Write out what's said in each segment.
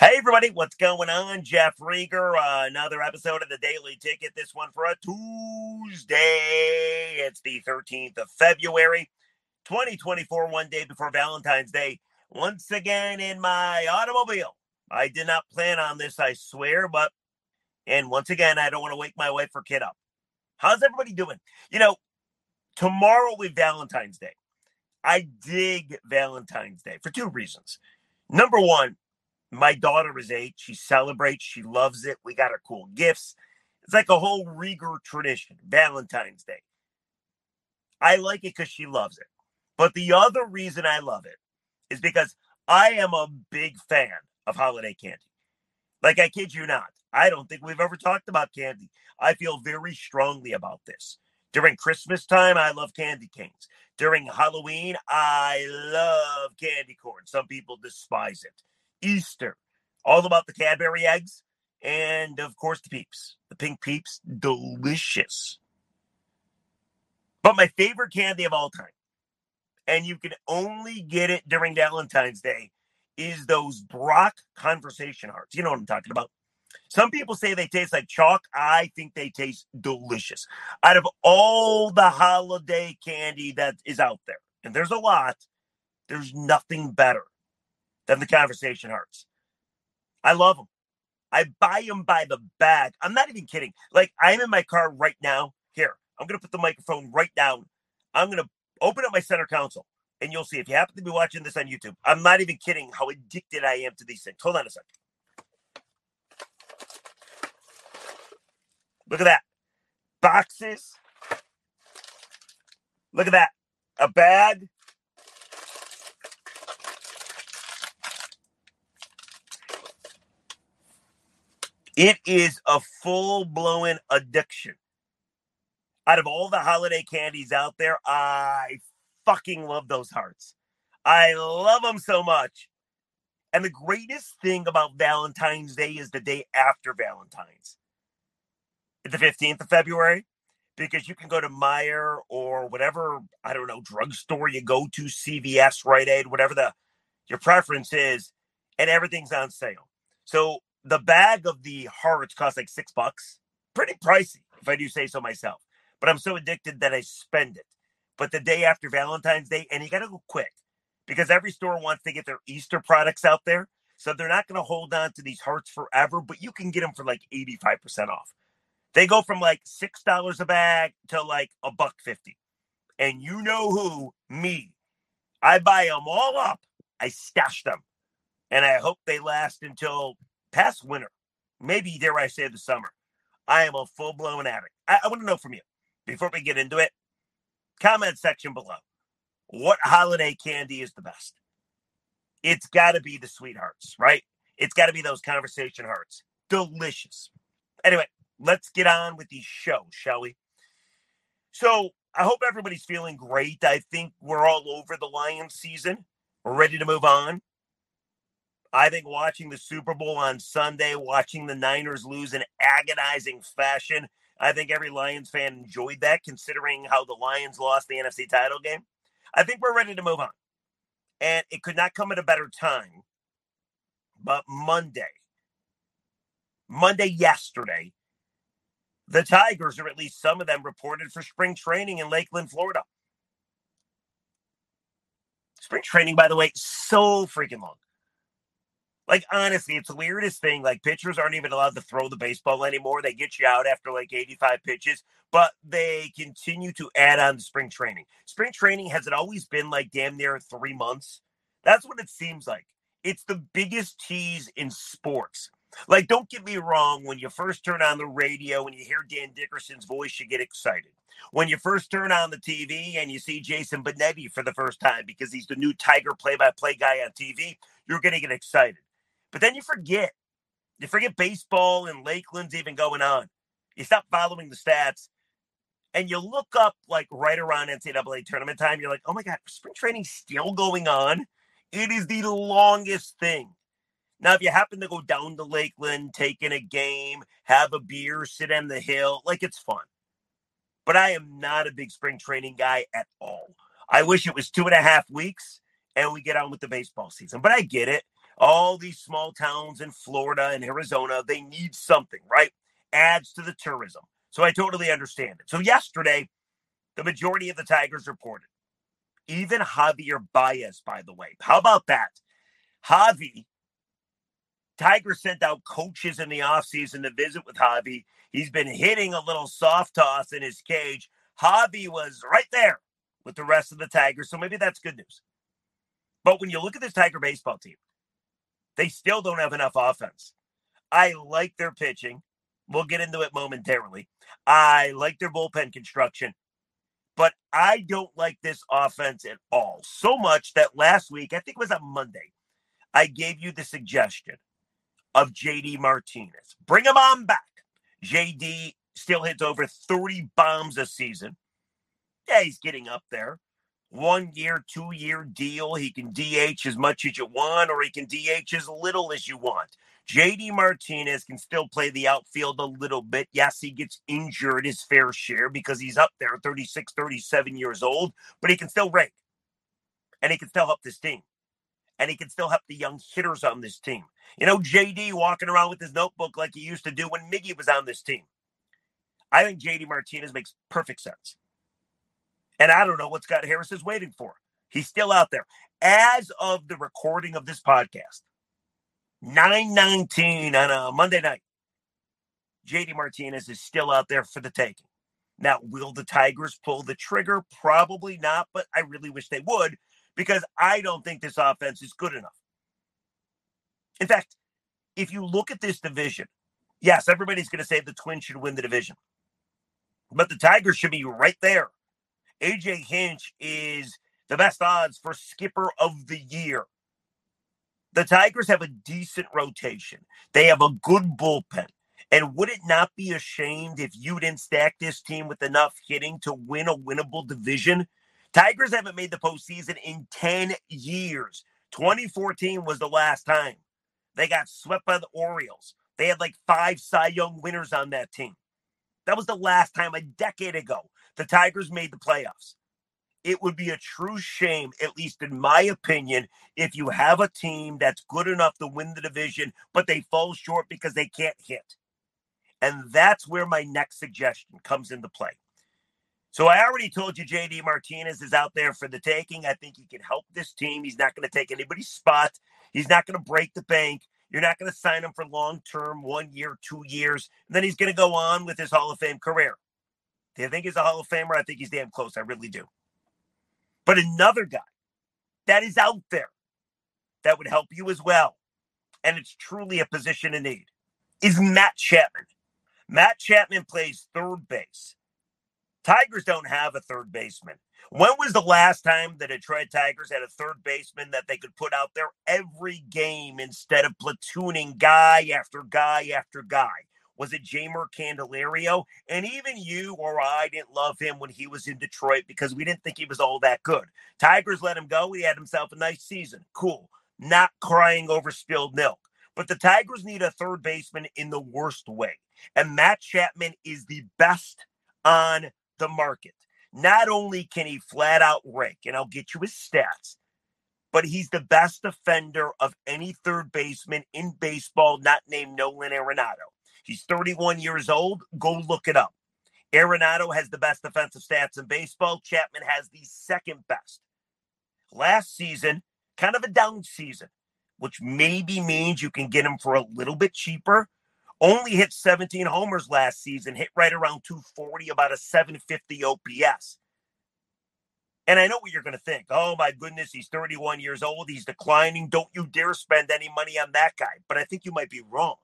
Hey, everybody, what's going on? Jeff Riger, uh, another episode of the Daily Ticket. This one for a Tuesday. It's the 13th of February, 2024, one day before Valentine's Day. Once again in my automobile. I did not plan on this, I swear, but, and once again, I don't want to wake my wife or kid up. How's everybody doing? You know, tomorrow will be Valentine's Day. I dig Valentine's Day for two reasons. Number one, my daughter is eight. She celebrates. She loves it. We got her cool gifts. It's like a whole Riger tradition, Valentine's Day. I like it because she loves it. But the other reason I love it is because I am a big fan of holiday candy. Like, I kid you not. I don't think we've ever talked about candy. I feel very strongly about this. During Christmas time, I love candy canes. During Halloween, I love candy corn. Some people despise it. Easter, all about the Cadbury eggs, and of course the peeps. The pink peeps, delicious. But my favorite candy of all time, and you can only get it during Valentine's Day, is those Brach conversation hearts. You know what I'm talking about. Some people say they taste like chalk. I think they taste delicious. Out of all the holiday candy that is out there, and there's a lot, there's nothing better than the conversation hearts. I love them. I buy them by the bag. I'm not even kidding. Like I'm in my car right now. Here, I'm gonna put the microphone right down. I'm gonna open up my center console, and you'll see if you happen to be watching this on YouTube. I'm not even kidding how addicted I am to these things. Hold on a second. Look at that. Boxes. Look at that. A bag. It is a full blown addiction. Out of all the holiday candies out there, I fucking love those hearts. I love them so much. And the greatest thing about Valentine's Day is the day after Valentine's the 15th of February because you can go to Meijer or whatever, I don't know, drugstore you go to, CVS, Rite Aid, whatever the your preference is, and everything's on sale. So the bag of the hearts costs like six bucks. Pretty pricey, if I do say so myself. But I'm so addicted that I spend it. But the day after Valentine's Day, and you got to go quick because every store wants to get their Easter products out there. So they're not going to hold on to these hearts forever, but you can get them for like 85% off. They go from like six dollars a bag to like a buck fifty. And you know who? Me. I buy them all up. I stash them. And I hope they last until past winter. Maybe dare I say the summer. I am a full blown addict. I, I want to know from you before we get into it. Comment section below. What holiday candy is the best? It's got to be the sweethearts, right? It's got to be those conversation hearts. Delicious. Anyway, let's get on with the show, shall we? So I hope everybody's feeling great. I think we're all over the Lions season. We're ready to move on. I think watching the Super Bowl on Sunday, watching the Niners lose in agonizing fashion, I think every Lions fan enjoyed that considering how the Lions lost the NFC title game. I think we're ready to move on. And it could not come at a better time. But Monday, Monday yesterday, the Tigers, or at least some of them, reported for spring training in Lakeland, Florida. Spring training, by the way, so freaking long. Like, honestly, it's the weirdest thing. Like, pitchers aren't even allowed to throw the baseball anymore. They get you out after like 85 pitches, but they continue to add on to spring training. Spring training has it always been like damn near three months? That's what it seems like. It's the biggest tease in sports. Like, don't get me wrong, when you first turn on the radio and you hear Dan Dickerson's voice, you get excited. When you first turn on the TV and you see Jason Benetti for the first time because he's the new Tiger play by play guy on TV, you're going to get excited. But then you forget. You forget baseball and Lakeland's even going on. You stop following the stats and you look up like right around NCAA tournament time. You're like, oh my God, spring training still going on? It is the longest thing. Now, if you happen to go down to Lakeland, take in a game, have a beer, sit on the hill, like it's fun. But I am not a big spring training guy at all. I wish it was two and a half weeks and we get on with the baseball season. But I get it. All these small towns in Florida and Arizona, they need something, right? Adds to the tourism. So I totally understand it. So yesterday, the majority of the Tigers reported. Even Javier Baez, by the way. How about that? Javi, Tiger sent out coaches in the offseason to visit with Javi. He's been hitting a little soft toss in his cage. Javi was right there with the rest of the Tigers. So maybe that's good news. But when you look at this Tiger baseball team, they still don't have enough offense. I like their pitching. We'll get into it momentarily. I like their bullpen construction, but I don't like this offense at all. So much that last week, I think it was on Monday, I gave you the suggestion of JD Martinez. Bring him on back. JD still hits over 30 bombs a season. Yeah, he's getting up there one year, two year deal. He can DH as much as you want, or he can DH as little as you want. JD Martinez can still play the outfield a little bit. Yes, he gets injured his fair share because he's up there 36, 37 years old, but he can still rake and he can still help this team. And he can still help the young hitters on this team. You know, JD walking around with his notebook like he used to do when Miggy was on this team. I think JD Martinez makes perfect sense. And I don't know what Scott Harris is waiting for. He's still out there. As of the recording of this podcast, 919 on a Monday night, JD Martinez is still out there for the taking. Now, will the Tigers pull the trigger? Probably not, but I really wish they would because I don't think this offense is good enough. In fact, if you look at this division, yes, everybody's going to say the Twins should win the division, but the Tigers should be right there AJ Hinch is the best odds for skipper of the year. The Tigers have a decent rotation. They have a good bullpen. And would it not be ashamed if you didn't stack this team with enough hitting to win a winnable division? Tigers haven't made the postseason in 10 years. 2014 was the last time. They got swept by the Orioles. They had like five Cy Young winners on that team. That was the last time a decade ago the Tigers made the playoffs. It would be a true shame, at least in my opinion, if you have a team that's good enough to win the division, but they fall short because they can't hit. And that's where my next suggestion comes into play. So I already told you JD Martinez is out there for the taking. I think he can help this team. He's not going to take anybody's spot. He's not going to break the bank. You're not going to sign him for long term, one year, two years. And then he's going to go on with his Hall of Fame career. Do you think he's a Hall of Famer? I think he's damn close. I really do. But another guy that is out there that would help you as well, and it's truly a position in need, is Matt Chapman. Matt Chapman plays third base. Tigers don't have a third baseman. When was the last time the Detroit Tigers had a third baseman that they could put out there every game instead of platooning guy after guy after guy? Was it Jeimer Candelario? And even you or I didn't love him when he was in Detroit because we didn't think he was all that good. Tigers let him go. He had himself a nice season. Cool. Not crying over spilled milk. But the Tigers need a third baseman in the worst way. And Matt Chapman is the best on the market. Not only can he flat out rake, and I'll get you his stats, but he's the best defender of any third baseman in baseball, not named Nolan Arenado. He's 31 years old. Go look it up. Arenado has the best defensive stats in baseball. Chapman has the second best. Last season, kind of a down season, which maybe means you can get him for a little bit cheaper. Only hit 17 homers last season, hit right around 240, about a 750 OPS. And I know what you're going to think. Oh, my goodness, he's 31 years old. He's declining. Don't you dare spend any money on that guy. But I think you might be wrong.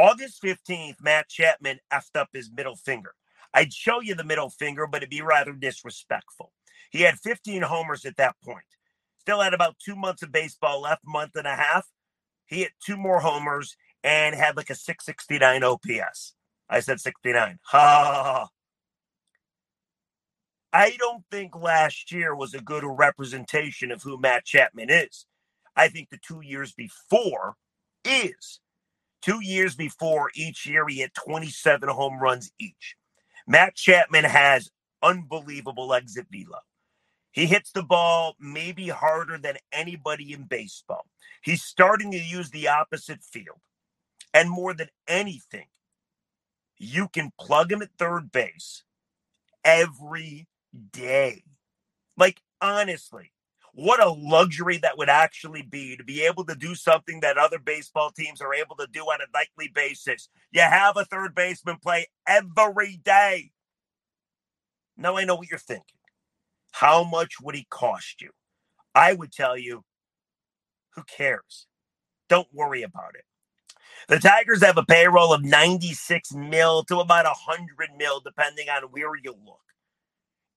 August 15th, Matt Chapman effed up his middle finger. I'd show you the middle finger, but it'd be rather disrespectful. He had 15 homers at that point. Still had about two months of baseball left, month and a half. He hit two more homers and had like a 669 OPS. I said 69. Ha. I don't think last year was a good representation of who Matt Chapman is. I think the two years before is. Two years before, each year he hit 27 home runs each. Matt Chapman has unbelievable exit velo. He hits the ball maybe harder than anybody in baseball. He's starting to use the opposite field. And more than anything, you can plug him at third base every day. Like, honestly, what a luxury that would actually be to be able to do something that other baseball teams are able to do on a nightly basis. You have a third baseman play every day. Now I know what you're thinking. How much would he cost you? I would tell you, who cares? Don't worry about it. The Tigers have a payroll of 96 mil to about 100 mil, depending on where you look.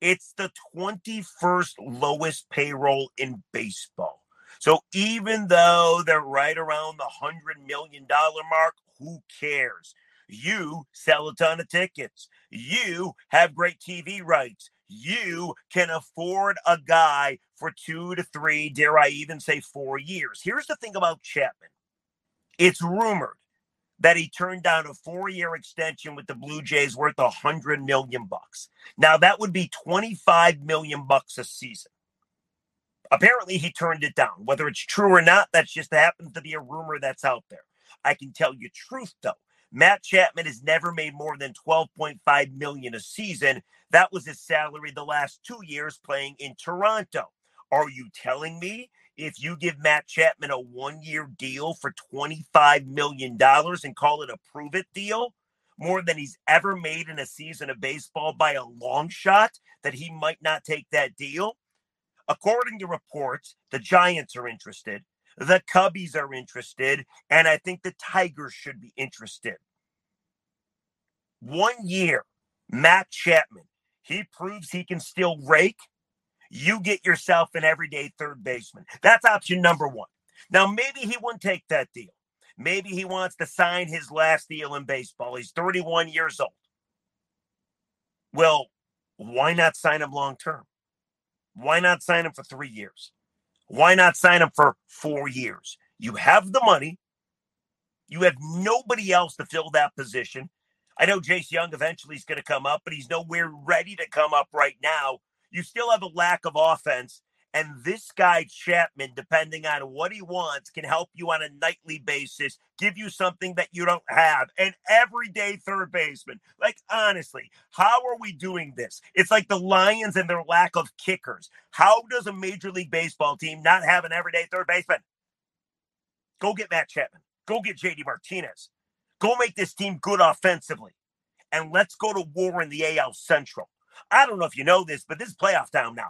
It's the 21st lowest payroll in baseball. So even though they're right around the $100 million mark, who cares? You sell a ton of tickets. You have great TV rights. You can afford a guy for two to three, dare I even say four years. Here's the thing about Chapman it's rumored that he turned down a four-year extension with the Blue Jays worth a hundred million bucks. Now that would be 25 million bucks a season. Apparently he turned it down. Whether it's true or not, that's just happens to be a rumor that's out there. I can tell you truth though. Matt Chapman has never made more than 12.5 million a season. That was his salary the last 2 years playing in Toronto. Are you telling me if you give Matt Chapman a one year deal for $25 million and call it a prove it deal, more than he's ever made in a season of baseball by a long shot, that he might not take that deal? According to reports, the Giants are interested, the Cubbies are interested, and I think the Tigers should be interested. One year, Matt Chapman, he proves he can still rake you get yourself an everyday third baseman. That's option number one. Now, maybe he wouldn't take that deal. Maybe he wants to sign his last deal in baseball. He's 31 years old. Well, why not sign him long term? Why not sign him for three years? Why not sign him for four years? You have the money. You have nobody else to fill that position. I know Jace Jung eventually is going to come up, but he's nowhere ready to come up right now you still have a lack of offense. And this guy, Chapman, depending on what he wants, can help you on a nightly basis, give you something that you don't have. An everyday third baseman. Like, honestly, how are we doing this? It's like the Lions and their lack of kickers. How does a Major League Baseball team not have an everyday third baseman? Go get Matt Chapman. Go get JD Martinez. Go make this team good offensively. And let's go to war in the AL Central. I don't know if you know this, but this is playoff time now.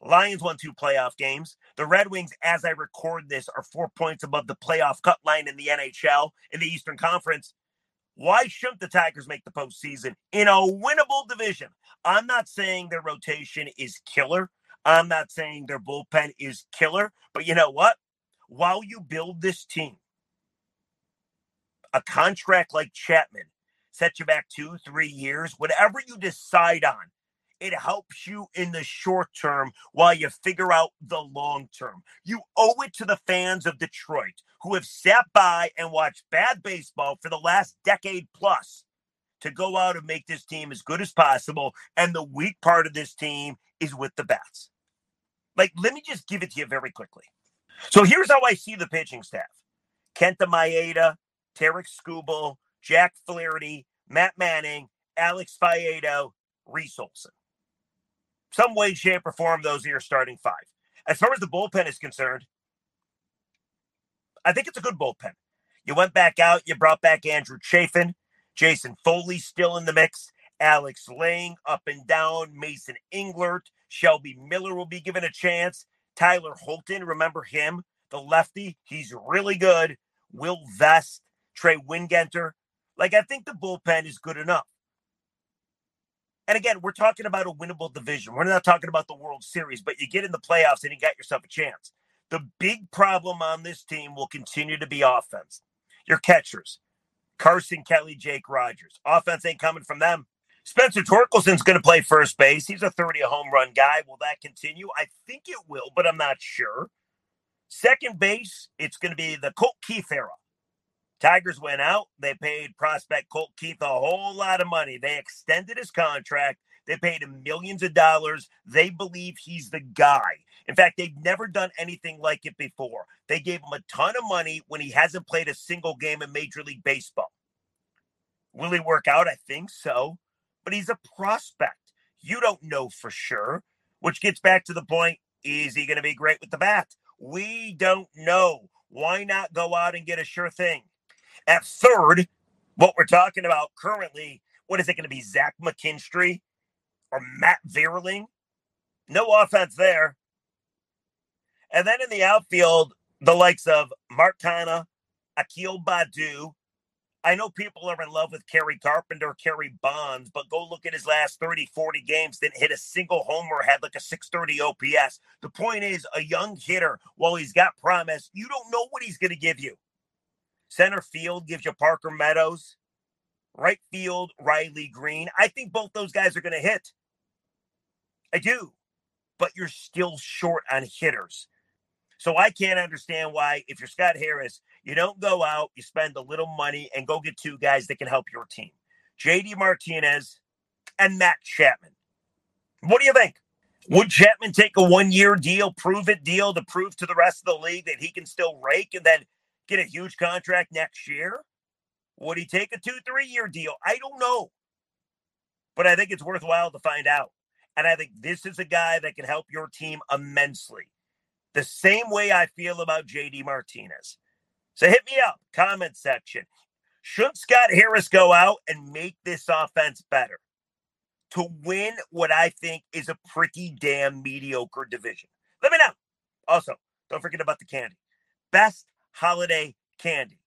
Lions won two playoff games. The Red Wings, as I record this, are four points above the playoff cut line in the NHL in the Eastern Conference. Why shouldn't the Tigers make the postseason in a winnable division? I'm not saying their rotation is killer. I'm not saying their bullpen is killer. But you know what? While you build this team, a contract like Chapman set you back two, three years, whatever you decide on, it helps you in the short term while you figure out the long term. You owe it to the fans of Detroit who have sat by and watched bad baseball for the last decade plus to go out and make this team as good as possible. And the weak part of this team is with the bats. Like, let me just give it to you very quickly. So here's how I see the pitching staff Kenta Maeda, Tarik Skubal, Jack Flaherty, Matt Manning, Alex Faedo, Reese Olson. Some way, shape, or form, those are your starting five. As far as the bullpen is concerned, I think it's a good bullpen. You went back out, you brought back Andrew Chafin, Jason Foley still in the mix, Alex Lange up and down, Mason Englert, Shelby Miller will be given a chance, Tyler Holton, remember him, the lefty, he's really good. Will Vest, Trey Wingenter. Like, I think the bullpen is good enough. And again, we're talking about a winnable division. We're not talking about the World Series, but you get in the playoffs and you got yourself a chance. The big problem on this team will continue to be offense. Your catchers, Carson Kelly, Jake Rogers. Offense ain't coming from them. Spencer Torkelson's going to play first base. He's a 30 home run guy. Will that continue? I think it will, but I'm not sure. Second base, it's going to be the Colt Keith era. Tigers went out. They paid prospect Colt Keith a whole lot of money. They extended his contract. They paid him millions of dollars. They believe he's the guy. In fact, they've never done anything like it before. They gave him a ton of money when he hasn't played a single game in Major League Baseball. Will he work out? I think so. But he's a prospect. You don't know for sure, which gets back to the point is he going to be great with the bat? We don't know. Why not go out and get a sure thing? At third, what we're talking about currently, what is it going to be? Zach McKinstry or Matt Vierling? No offense there. And then in the outfield, the likes of Mark Canha, Akil Baddoo. I know people are in love with Kerry Carpenter, Kerry Bonds, but go look at his last 30, 40 games, didn't hit a single homer, had like a 630 OPS. The point is, a young hitter, while he's got promise, you don't know what he's going to give you. Center field gives you Parker Meadows. Right field, Riley Greene. I think both those guys are going to hit. I do. But you're still short on hitters. So I can't understand why, if you're Scott Harris, you don't go out, you spend a little money, and go get two guys that can help your team JD Martinez and Matt Chapman. What do you think? Would Chapman take a one year deal, prove it deal to prove to the rest of the league that he can still rake and then get a huge contract next year? Would he take a two, three year deal? I don't know. But I think it's worthwhile to find out. And I think this is a guy that can help your team immensely. The same way I feel about JD Martinez. So hit me up, comment section. Should Scott Harris go out and make this offense better to win what I think is a pretty damn mediocre division? Let me know. Also, don't forget about the candy. Best holiday candy.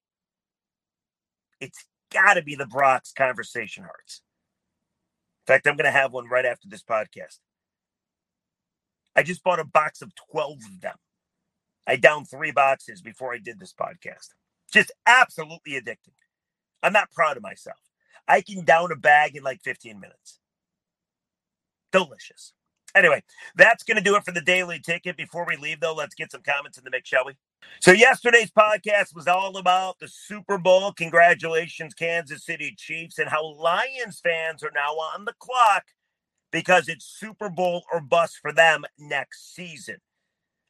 It's got to be the Brach's Conversation Hearts. In fact, I'm going to have one right after this podcast. I just bought a box of 12 of them. I downed three boxes before I did this podcast. Just absolutely addicting. I'm not proud of myself. I can down a bag in like 15 minutes. Delicious. Anyway, that's going to do it for the daily ticket. Before we leave, though, let's get some comments in the mix, shall we? So, yesterday's podcast was all about the Super Bowl. Congratulations, Kansas City Chiefs, and how Lions fans are now on the clock because it's Super Bowl or bust for them next season.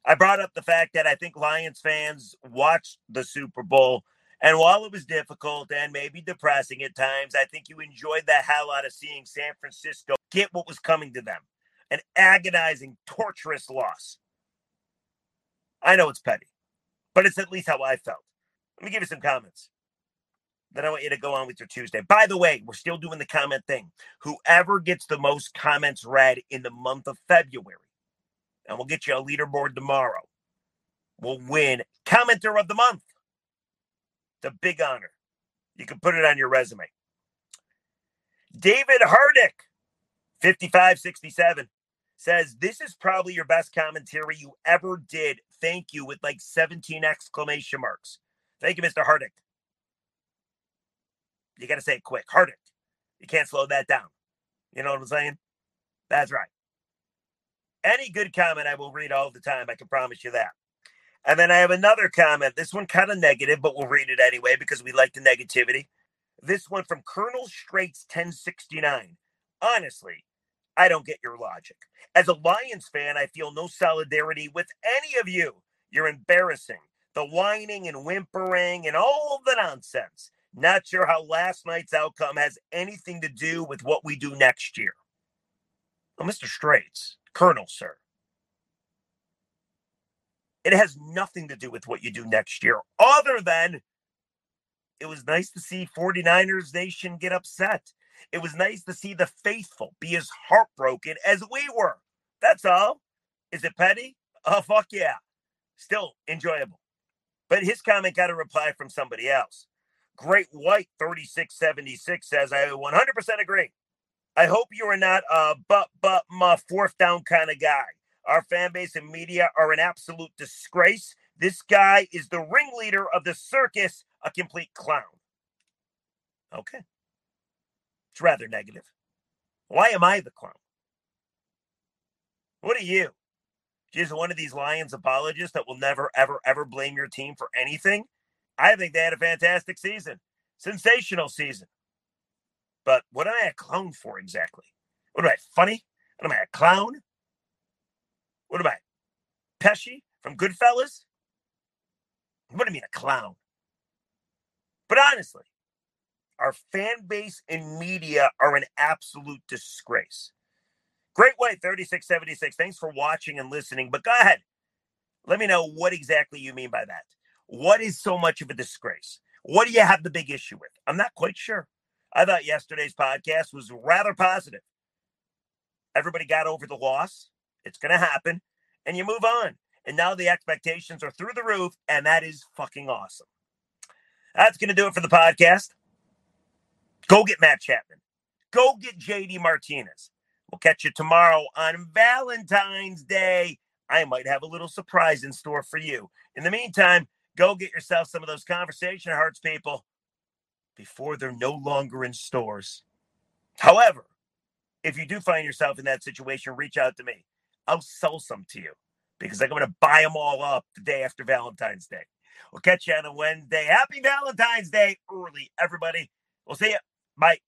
I brought up the fact that I think Lions fans watched the Super Bowl. And while it was difficult and maybe depressing at times, I think you enjoyed the hell out of seeing San Francisco get what was coming to them an agonizing, torturous loss. I know it's petty, but it's at least how I felt. Let me give you some comments. Then I want you to go on with your Tuesday. By the way, we're still doing the comment thing. Whoever gets the most comments read in the month of February, and we'll get you a leaderboard tomorrow, will win commenter of the month. It's a big honor. You can put it on your resume. David Hardick, 5567 says this is probably your best commentary you ever did. Thank you with like 17 exclamation marks. Thank you, Mr. Hardick. You got to say it quick. Hardick. You can't slow that down. You know what I'm saying? That's right. Any good comment I will read all the time. I can promise you that. And then I have another comment. This one kind of negative, but we'll read it anyway because we like the negativity. This one from Colonel Straits 1069. Honestly, I don't get your logic. As a Lions fan, I feel no solidarity with any of you. You're embarrassing. The whining and whimpering and all the nonsense. Not sure how last night's outcome has anything to do with what we do next year. Well, Mr. Straits, Colonel, sir, it has nothing to do with what you do next year, other than it was nice to see 49ers Nation get upset. It was nice to see the faithful be as heartbroken as we were. That's all. Is it petty? Oh, fuck yeah. Still enjoyable. But his comment got a reply from somebody else. Great White 3676 says, I 100% agree. I hope you are not a but, but, my fourth down kind of guy. Our fan base and media are an absolute disgrace. This guy is the ringleader of the circus, a complete clown. Okay. It's rather negative. Why am I the clown? What are you? Just one of these Lions apologists that will never, ever, ever blame your team for anything? I think they had a fantastic season, sensational season. But what am I a clown for exactly? What am I, funny? What am I, a clown? What am I, Pesci from Goodfellas? What do you mean, a clown? But honestly, our fan base and media are an absolute disgrace. Great White, 3676. Thanks for watching and listening. But go ahead. Let me know what exactly you mean by that. What is so much of a disgrace? What do you have the big issue with? I'm not quite sure. I thought yesterday's podcast was rather positive. Everybody got over the loss. It's going to happen. And you move on. And now the expectations are through the roof. And that is fucking awesome. That's going to do it for the podcast. Go get Matt Chapman. Go get JD Martinez. We'll catch you tomorrow on Valentine's Day. I might have a little surprise in store for you. In the meantime, go get yourself some of those conversation hearts, people before they're no longer in stores. However, if you do find yourself in that situation, reach out to me. I'll sell some to you because I'm going to buy them all up the day after Valentine's Day. We'll catch you on a Wednesday. Happy Valentine's Day early, everybody. We'll see you. Bye.